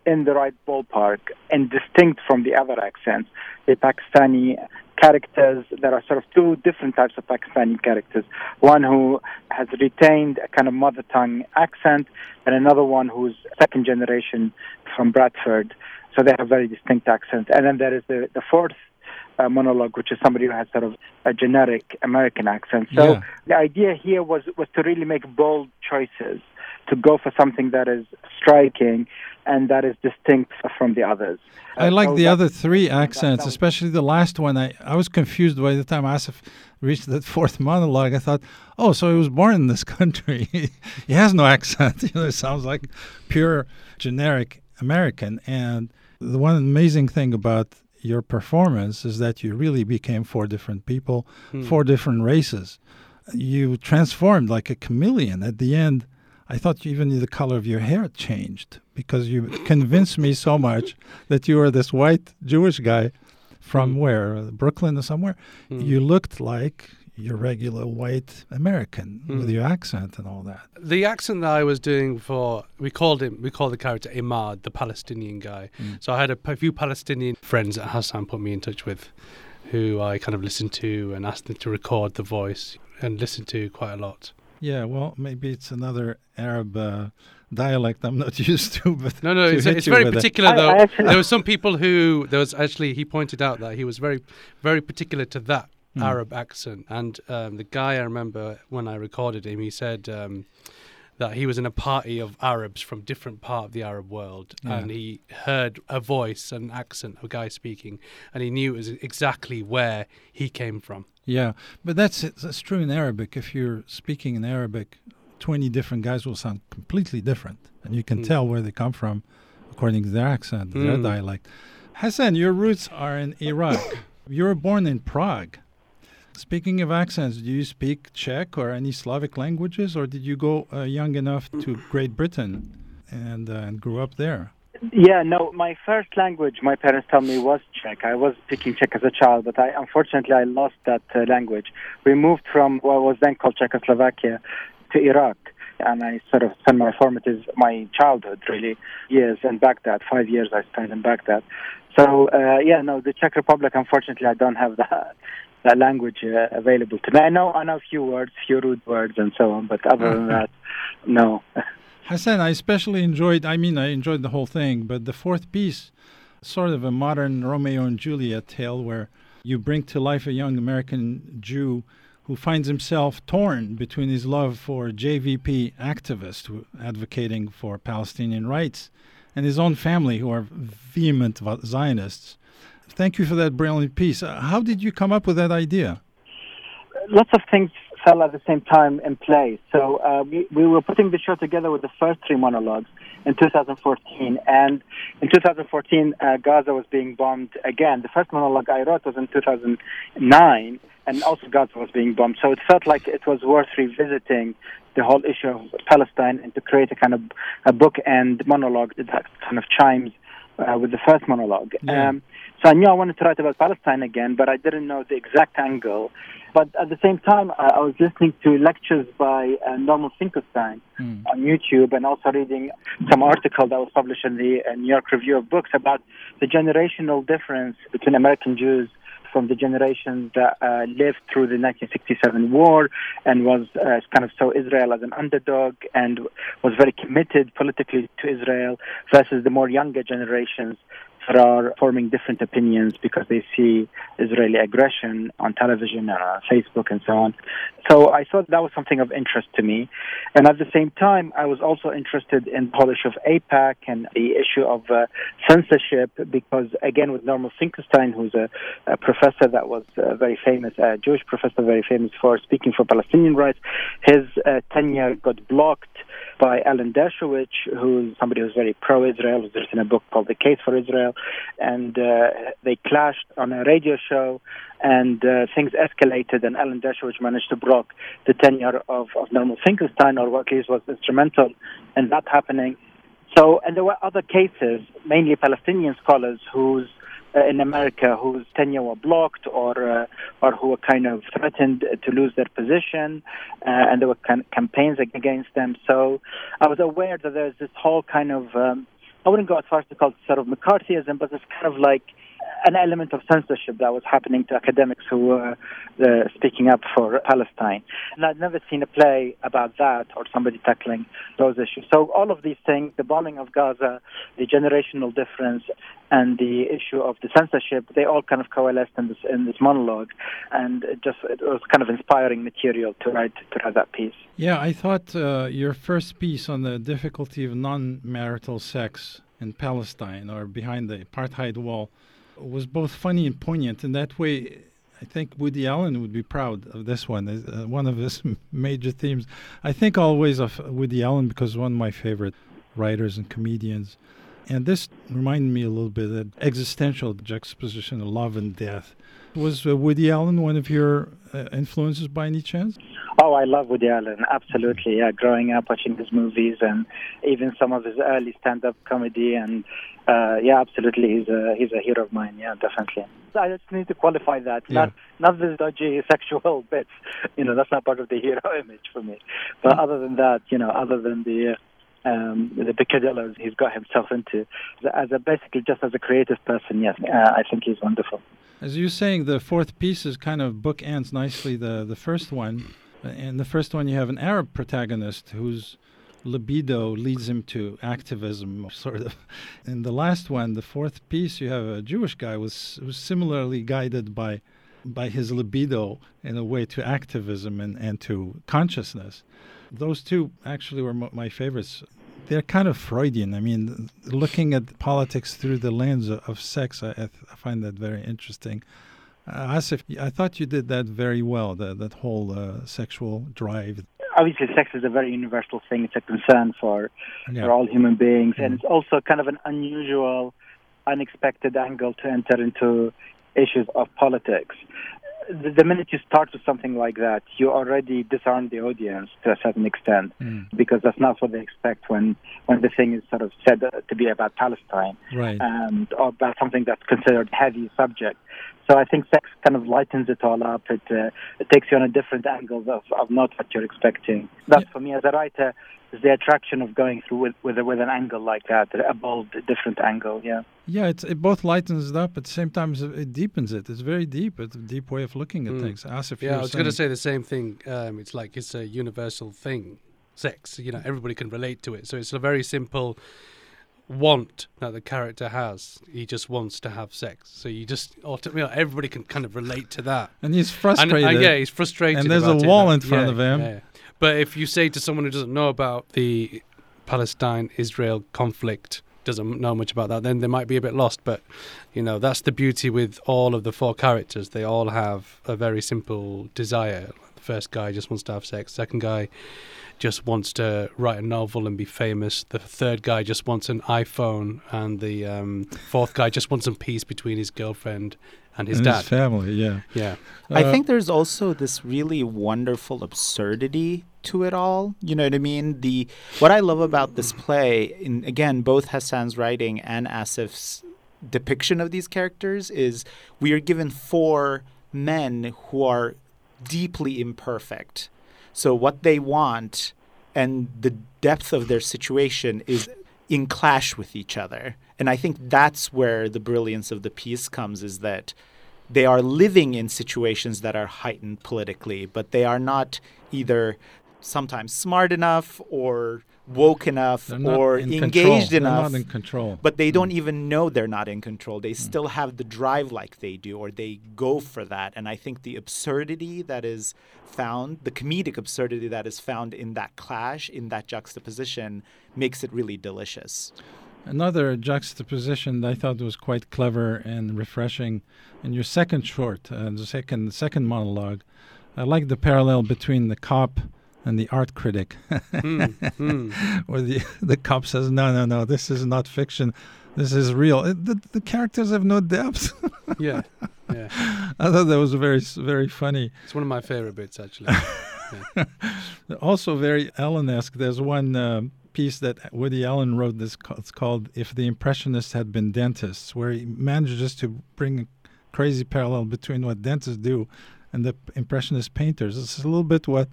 in the right ballpark and distinct from the other accents, the Pakistani characters, there are sort of two different types of Pakistani characters. One who has retained a kind of mother tongue accent, and another one who's second generation from Bradford. So they have very distinct accents. And then there is the, the fourth uh, monologue, which is somebody who has sort of a generic American accent. So yeah. the idea here was was to really make bold choices, to go for something that is striking and that is distinct from the others. I uh, like so the other three accents, especially the last one. I, I was confused by the time Asif reached that (laughs) fourth monologue. I thought, oh, so he was born in this (laughs) country. he has no accent. (laughs) you know, it sounds like pure generic American. And the one amazing thing about your performance is that you really became four different people, hmm. four different races. You transformed like a chameleon. At the end, I thought even the color of your hair changed because you convinced me so much that you were this white Jewish guy from hmm. where? Brooklyn or somewhere. Hmm. You looked like your regular white American mm. with your accent and all that. The accent that I was doing for we called him we called the character Imad, the Palestinian guy. Mm. So I had a, a, few Palestinian friends that Hassan put me in touch with, who I kind of listened to and asked them to record the voice and listened to quite a lot. Yeah, well, maybe it's another Arab. Uh, dialect I'm not (laughs) used to. But no, no, it's, it's very particular it. though. I, I actually, there were some people who there was actually he pointed out that he was very, very particular to that mm. Arab accent. And um, the guy I remember when I recorded him, he said um, that he was in a party of Arabs from different part of the Arab world, yeah. and he heard a voice, an accent, a guy speaking, and he knew it was exactly where he came from. Yeah, but that's that's true in Arabic. If you're speaking in Arabic, twenty different guys will sound completely different, and you can mm. tell where they come from according to their accent, mm. their hmm. dialect. Hassan, your roots are in Iraq. (coughs) you were born in Prague. Speaking of accents, do you speak Czech or any Slavic languages, or did you go uh, young enough to Great Britain and, uh, and grew up there? Yeah, no, my first language, my parents tell me, was Czech. I was speaking Czech as a child, but I unfortunately I lost that uh, language. We moved from what was then called Czechoslovakia to Iraq, and I sort of spent my formative, my childhood really years in Baghdad. Five years I spent in Baghdad. So uh, yeah, no, the Czech Republic. Unfortunately, I don't have (laughs) that that language uh, available to me. I know I know a few words, few root words, and so on, but other than that, no. (laughs) Hassan, I especially enjoyed. I mean, I enjoyed the whole thing, but the fourth piece, sort of a modern Romeo and Juliet tale, where you bring to life a young American Jew who finds himself torn between his love for JVP activists advocating for Palestinian rights and his own family who are vehement Zionists. Thank you for that brilliant piece. Uh, how did you come up with that idea? Lots of things fell at the same time in place. So uh, we, we were putting the show together with the first three monologues, in 2014. And in 2014, uh, Gaza was being bombed again. The first monologue I wrote was in 2009, and also Gaza was being bombed. So it felt like it was worth revisiting the whole issue of Palestine and to create a kind of a book and monologue that kind of chimes uh, with the first monologue. Yeah. Um, so I knew I wanted to write about Palestine again, but I didn't know the exact angle. But at the same time, I, I was listening to lectures by uh, Norman Finkelstein Mm. on YouTube and also reading some article that was published in the uh, New York Review of Books about the generational difference between American Jews from the generation that uh, lived through the 1967 war and was uh, kind of saw Israel as an underdog and was very committed politically to Israel versus the more younger generations are forming different opinions because they see Israeli aggression on television and on Facebook and so on. So I thought that was something of interest to me. And at the same time, I was also interested in the whole issue of AIPAC and the issue of uh, censorship because, again, with Norman Finkelstein, who's a, a professor that was uh, very famous, a Jewish professor very famous for speaking for Palestinian rights, his uh, tenure got blocked by Alan Dershowitz, who's somebody who's very pro-Israel, who's written a book called The Case for Israel, and uh, they clashed on a radio show, and uh, things escalated, and Alan Dershowitz managed to block the tenure of, of Norman Finkelstein, or at least was instrumental in that happening. So, and there were other cases, mainly Palestinian scholars whose uh, in America whose tenure were blocked or uh, or who were kind of threatened to lose their position, uh, and there were of campaigns against them. So I was aware that there's this whole kind of um, I wouldn't go as far as to call it sort of McCarthyism, but it's kind of like an element of censorship that was happening to academics who were uh, speaking up for Palestine. And I'd never seen a play about that or somebody tackling those issues. So all of these things, the bombing of Gaza, the generational difference, and the issue of the censorship, they all kind of coalesced in this in this monologue, and it just it was kind of inspiring material to write to write that piece. Yeah, I thought uh, your first piece on the difficulty of non-marital sex in Palestine or behind the apartheid wall was both funny and poignant. In that way, I think Woody Allen would be proud of this one. Uh, one of his (laughs) major themes. I think always of Woody Allen because one of my favorite writers and comedians. And this reminded me a little bit of existential juxtaposition of love and death. Was uh, Woody Allen one of your uh, influences by any chance? Oh, I love Woody Allen. Absolutely. Yeah, growing up watching his movies and even some of his early stand-up comedy and uh, yeah, absolutely. He's a he's a hero of mine. Yeah, definitely. I just need to qualify that. Yeah. Not not the dodgy (laughs) sexual bits. You know, that's not part of the hero (laughs) image for me. But other than that, you know, other than the um, the peccadillos he's got himself into, as a basically just as a creative person, yes, uh, I think he's wonderful. As you're saying, the fourth piece is kind of bookends nicely the the first one. In the first one, you have an Arab protagonist whose libido leads him to activism, (laughs) sort of. In the last one, the fourth piece, you have a Jewish guy who's, who's similarly guided by by his libido in a way to activism and, and to consciousness. Those two actually were m- my favorites. They're kind of Freudian. I mean, looking at politics through the lens of, sex, I, I, th- I find that very interesting. Uh, Asif, I thought you did that very well, the, that whole uh, sexual drive. Obviously, sex is a very universal thing. It's a concern for, Yeah. for all human beings. Mhm. And it's also kind of an unusual, unexpected angle to enter into issues of politics. The, the minute you start with something like that, you already disarm the audience to a certain extent Mm, because that's not what they expect when, when the thing is sort of said to be about Palestine. right. and or about something that's considered heavy subject. So I think sex kind of lightens it all up. It uh, it takes you on a different angle of, of not what you're expecting. That's for me as a writer is the attraction of going through with with, with an angle like that, a bold, different angle. Yeah. Yeah, it's, it both lightens it up, at the same time it- it deepens it. It's very deep. It's a deep way of looking at Mm. things. Asif, you Yeah, I was going to say the same thing. Um, it's like it's a universal thing, sex. You know, everybody can relate to it. So it's a very simple want that the character has. He just wants to have sex. So you just, you know, everybody can kind of relate to that. and he's And, frustrated. uh, yeah, he's frustrated. And there's a it, wall that- in front yeah, of him. yeah. But if you say to someone who doesn't know about the Palestine-Israel conflict, doesn't know much about that, then they might be a bit lost. But you know, that's the beauty with all of the four characters. They all have a very simple desire The first guy just wants to have sex. Second guy just wants to write a novel and be famous. The third guy just wants an iPhone, and the um, fourth guy just wants some peace between his girlfriend and his and dad. His family, yeah. Yeah. Uh, I think there's also this really wonderful absurdity to it all. You know what I mean? The what I love about this play, in again, both Hassan's writing and Asif's depiction of these characters is we are given four men who are deeply imperfect. So what they want and the depth of their situation is in clash with each other. And I think that's where the brilliance of the piece comes is that they are living in situations that are heightened politically, but they are not either sometimes smart enough or woke enough or engaged enough. They're not in control. But they don't mm. even know they're not in control. They mm. still have the drive like they do, or they go for that. And I think the absurdity that is found, the comedic absurdity that is found in that clash, in that juxtaposition, makes it really delicious. Another juxtaposition that I thought was quite clever and refreshing in your second short, uh, the second second monologue. I like the parallel between the cop and the art critic, (laughs) mm, mm. where the the cop says, "No, no, no, this is not fiction. This is real." It, the the characters have no depth. yeah, yeah. (laughs) I thought that was very very funny. It's one of my favorite bits, actually. (laughs) yeah. Also very Allen-esque. There's one. Uh, piece that Woody Allen wrote. This it's called "If the Impressionists Had Been Dentists," where he manages to bring a crazy parallel between what dentists do and the impressionist painters. It's a little bit what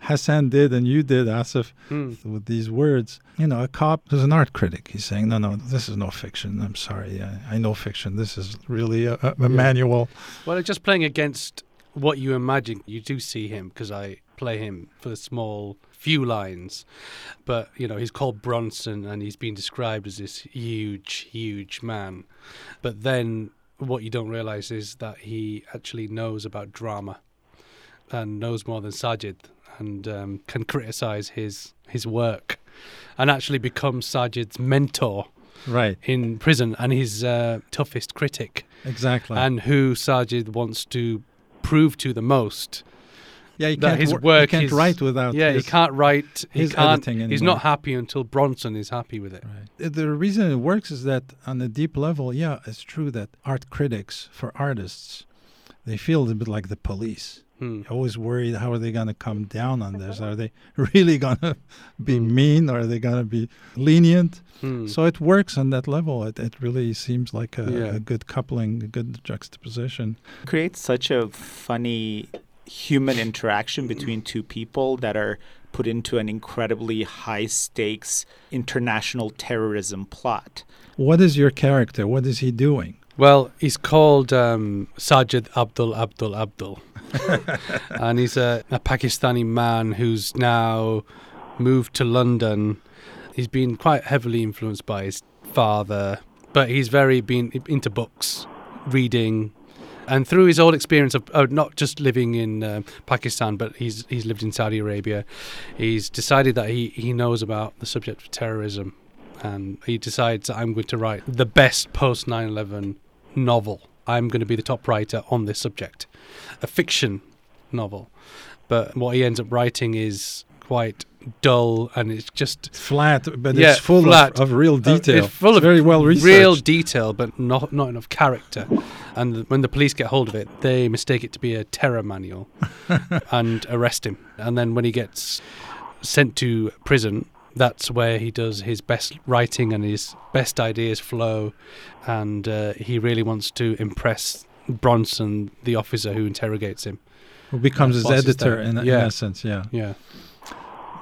Hassan did and you did, Asif, mm. with these words. You know, a cop is an art critic. He's saying, no, no, this is no fiction. I'm sorry. I, I know fiction. This is really a, a, yeah. manual. Well, just playing against what you imagine. You do see him because I play him for the small few lines. But, you know, he's called Bronson and he's been described as this huge, huge man. But then what you don't realize is that he actually knows about drama and knows more than Sajid and um, can criticize his his work and actually become Sajid's mentor right. in prison and his uh, toughest critic. Exactly. And who Sajid wants to prove to the most yeah, he can't, his work he can't is, write without. Yeah, his, he can't write. He his can't. Editing. He's not happy until Bronson is happy with it. Right. The reason it works is that on a deep level, yeah, it's true that art critics for artists, they feel a bit like the police. Hmm. Always worried how are they going to come down on this? Are they (laughs) really going to be hmm. mean? Or are they going to be lenient? Hmm. So it works on that level. It, it really seems like a, yeah. a good coupling, a good juxtaposition. Creates such a funny human interaction between two people that are put into an incredibly high stakes international terrorism plot. What is your character? What is he doing? Well, he's called um, Sajid Abdul Abdul Abdul. (laughs) and he's a, a Pakistani man who's now moved to London. He's been quite heavily influenced by his father, but he's very been into books, reading, and through his whole experience of not just living in uh, Pakistan, but he's he's lived in Saudi Arabia, he's decided that he, he knows about the subject of terrorism, and he decides I'm going to write the best post 9/11 novel. I'm going to be the top writer on this subject, a fiction novel. But what he ends up writing is quite dull and it's just flat, but yeah, it's full flat. Of, of real detail. Uh, it's full it's of very well researched. Real detail, but not not enough character. And when the police get hold of it, they mistake it to be a terror manual (laughs) and arrest him. And then when he gets sent to prison, that's where he does his best writing and his best ideas flow. And uh, he really wants to impress Bronson, the officer who interrogates him. Who becomes his editor in, yeah. in essence, yeah. Yeah.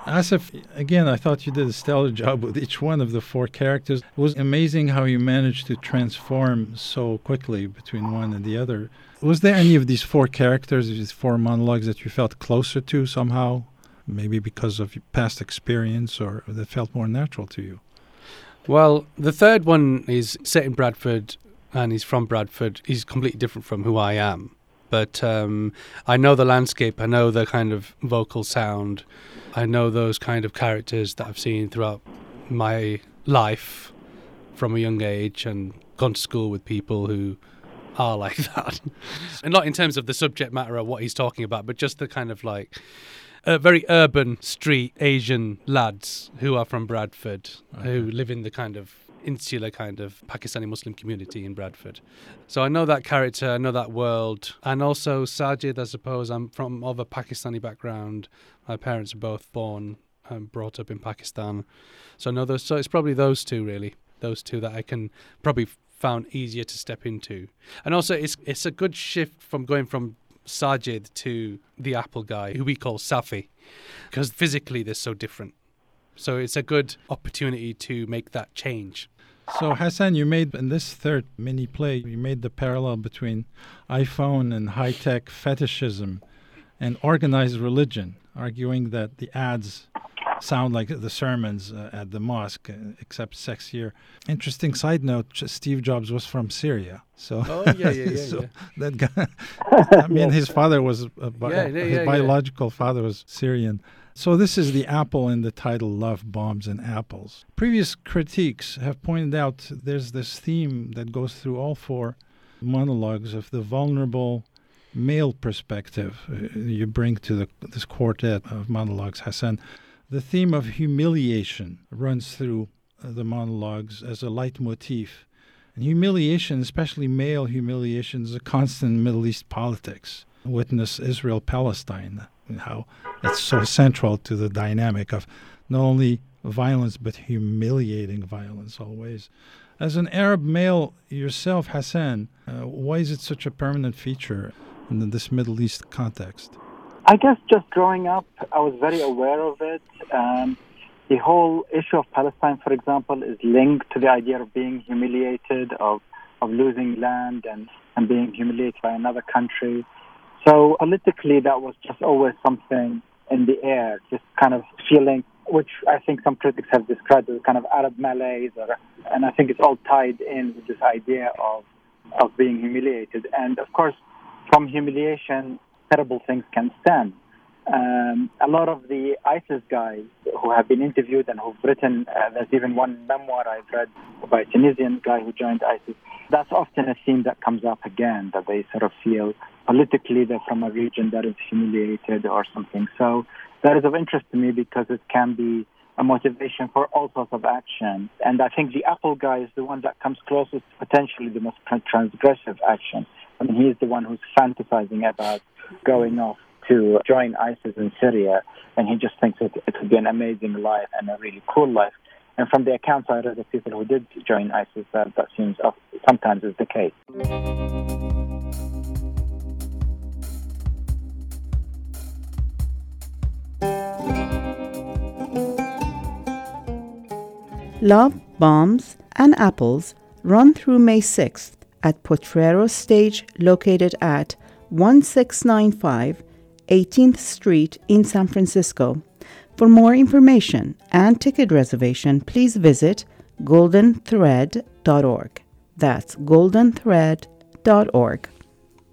Asif, again, I thought you did a stellar (laughs) job with each one of the four characters. It was amazing how you managed to transform so quickly between one and the other. Was there any of these four characters, these four monologues that you felt closer to somehow? Maybe because of your past experience or that felt more natural to you? Well, the third one is set in Bradford and he's from Bradford. He's completely different from who I am. But um, I know the landscape, I know the kind of vocal sound I know those kind of characters that I've seen throughout my life from a young age and gone to school with people who are (laughs) like that. and not in terms of the subject matter of what he's talking about, but just the kind of like uh, very urban street Asian lads who are from Bradford, okay. who live in the kind of insular kind of Pakistani Muslim community in Bradford. So I know that character, I know that world, and also Sajid. I suppose I'm from of a Pakistani background. My parents are both born and brought up in Pakistan, so I know those. So it's probably those two really, those two that I can probably found easier to step into. And also, it's it's a good shift from going from Sajid to the Apple guy, who we call Safi, because physically they're so different. So it's a good opportunity to make that change. So Hassan, you made in this third mini play, you made the parallel between iPhone and high-tech fetishism and organized religion, arguing that the ads sound like the sermons uh, at the mosque, uh, except sexier. Interesting side note: Steve Jobs was from Syria, so oh yeah, yeah, (laughs) yeah, so yeah. that guy. (laughs) I mean, (laughs) his father was bi- yeah, yeah, his biological father was Syrian. So this is the apple in the title "Love Bombs and Apples." Previous critiques have pointed out there's this theme that goes through all four monologues of the vulnerable male perspective uh, you bring to the, this quartet of monologues, Hassan. The theme of humiliation runs through uh, the monologues as a leitmotif. And humiliation, especially male humiliation, is a constant in Middle East politics. Witness Israel Palestine, how it's so central to the dynamic of not only violence but humiliating violence always. As an Arab male yourself, Hassan, uh, why is it such a permanent feature in this Middle East context? I guess just growing up, I was very aware of it. Um, the whole issue of Palestine, for example, is linked to the idea of being humiliated, of of losing land and, and being humiliated by another country. So politically, that was just always something in the air, just kind of feeling, which I think some critics have described as kind of Arab malaise, or, and I think it's all tied in with this idea of of being humiliated. And of course, from humiliation, terrible things can stem. Um, a lot of the ISIS guys who have been interviewed and who've written, uh, there's even one memoir I've read by a Tunisian guy who joined ISIS. That's often a theme that comes up again, that they sort of feel politically they're from a region that is humiliated or something. So that is of interest to me because it can be a motivation for all sorts of action. And I think the Apple guy is the one that comes closest, to potentially the most transgressive action. I mean, he is the one who's fantasizing about going off to join ISIS in Syria, and he just thinks it, it would be an amazing life and a really cool life. And from the accounts I read of people who did join ISIS, that, that seems sometimes is the case. Love, Bombs, and Apples run through May 6th at Potrero Stage located at 1695 18th Street in San Francisco. For more information and ticket reservation, please visit goldenthread.org. That's goldenthread.org.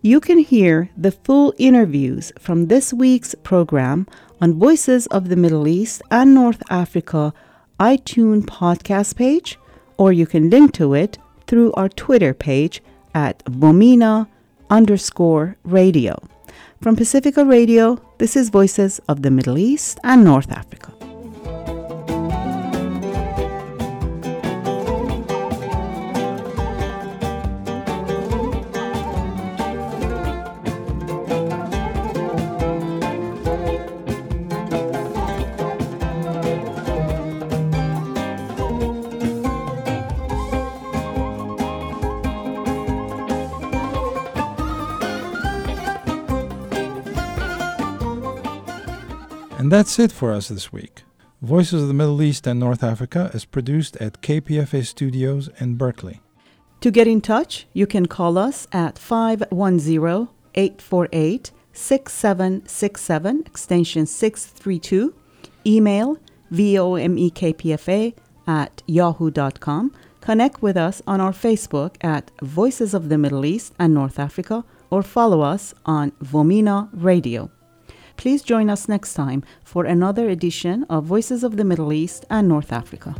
You can hear the full interviews from this week's program on Voices of the Middle East and North Africa iTunes podcast page, or you can link to it through our Twitter page at VOMENA underscore radio. From Pacifica Radio, this is Voices of the Middle East and North Africa. That's it for us this week. Voices of the Middle East and North Africa is produced at KPFA Studios in Berkeley. To get in touch, you can call us at 510 848 6767, extension 632, email vomekpfa at yahoo.com. Connect with us on our Facebook at Voices of the Middle East and North Africa or follow us on VOMENA Radio. Please join us next time for another edition of Voices of the Middle East and North Africa.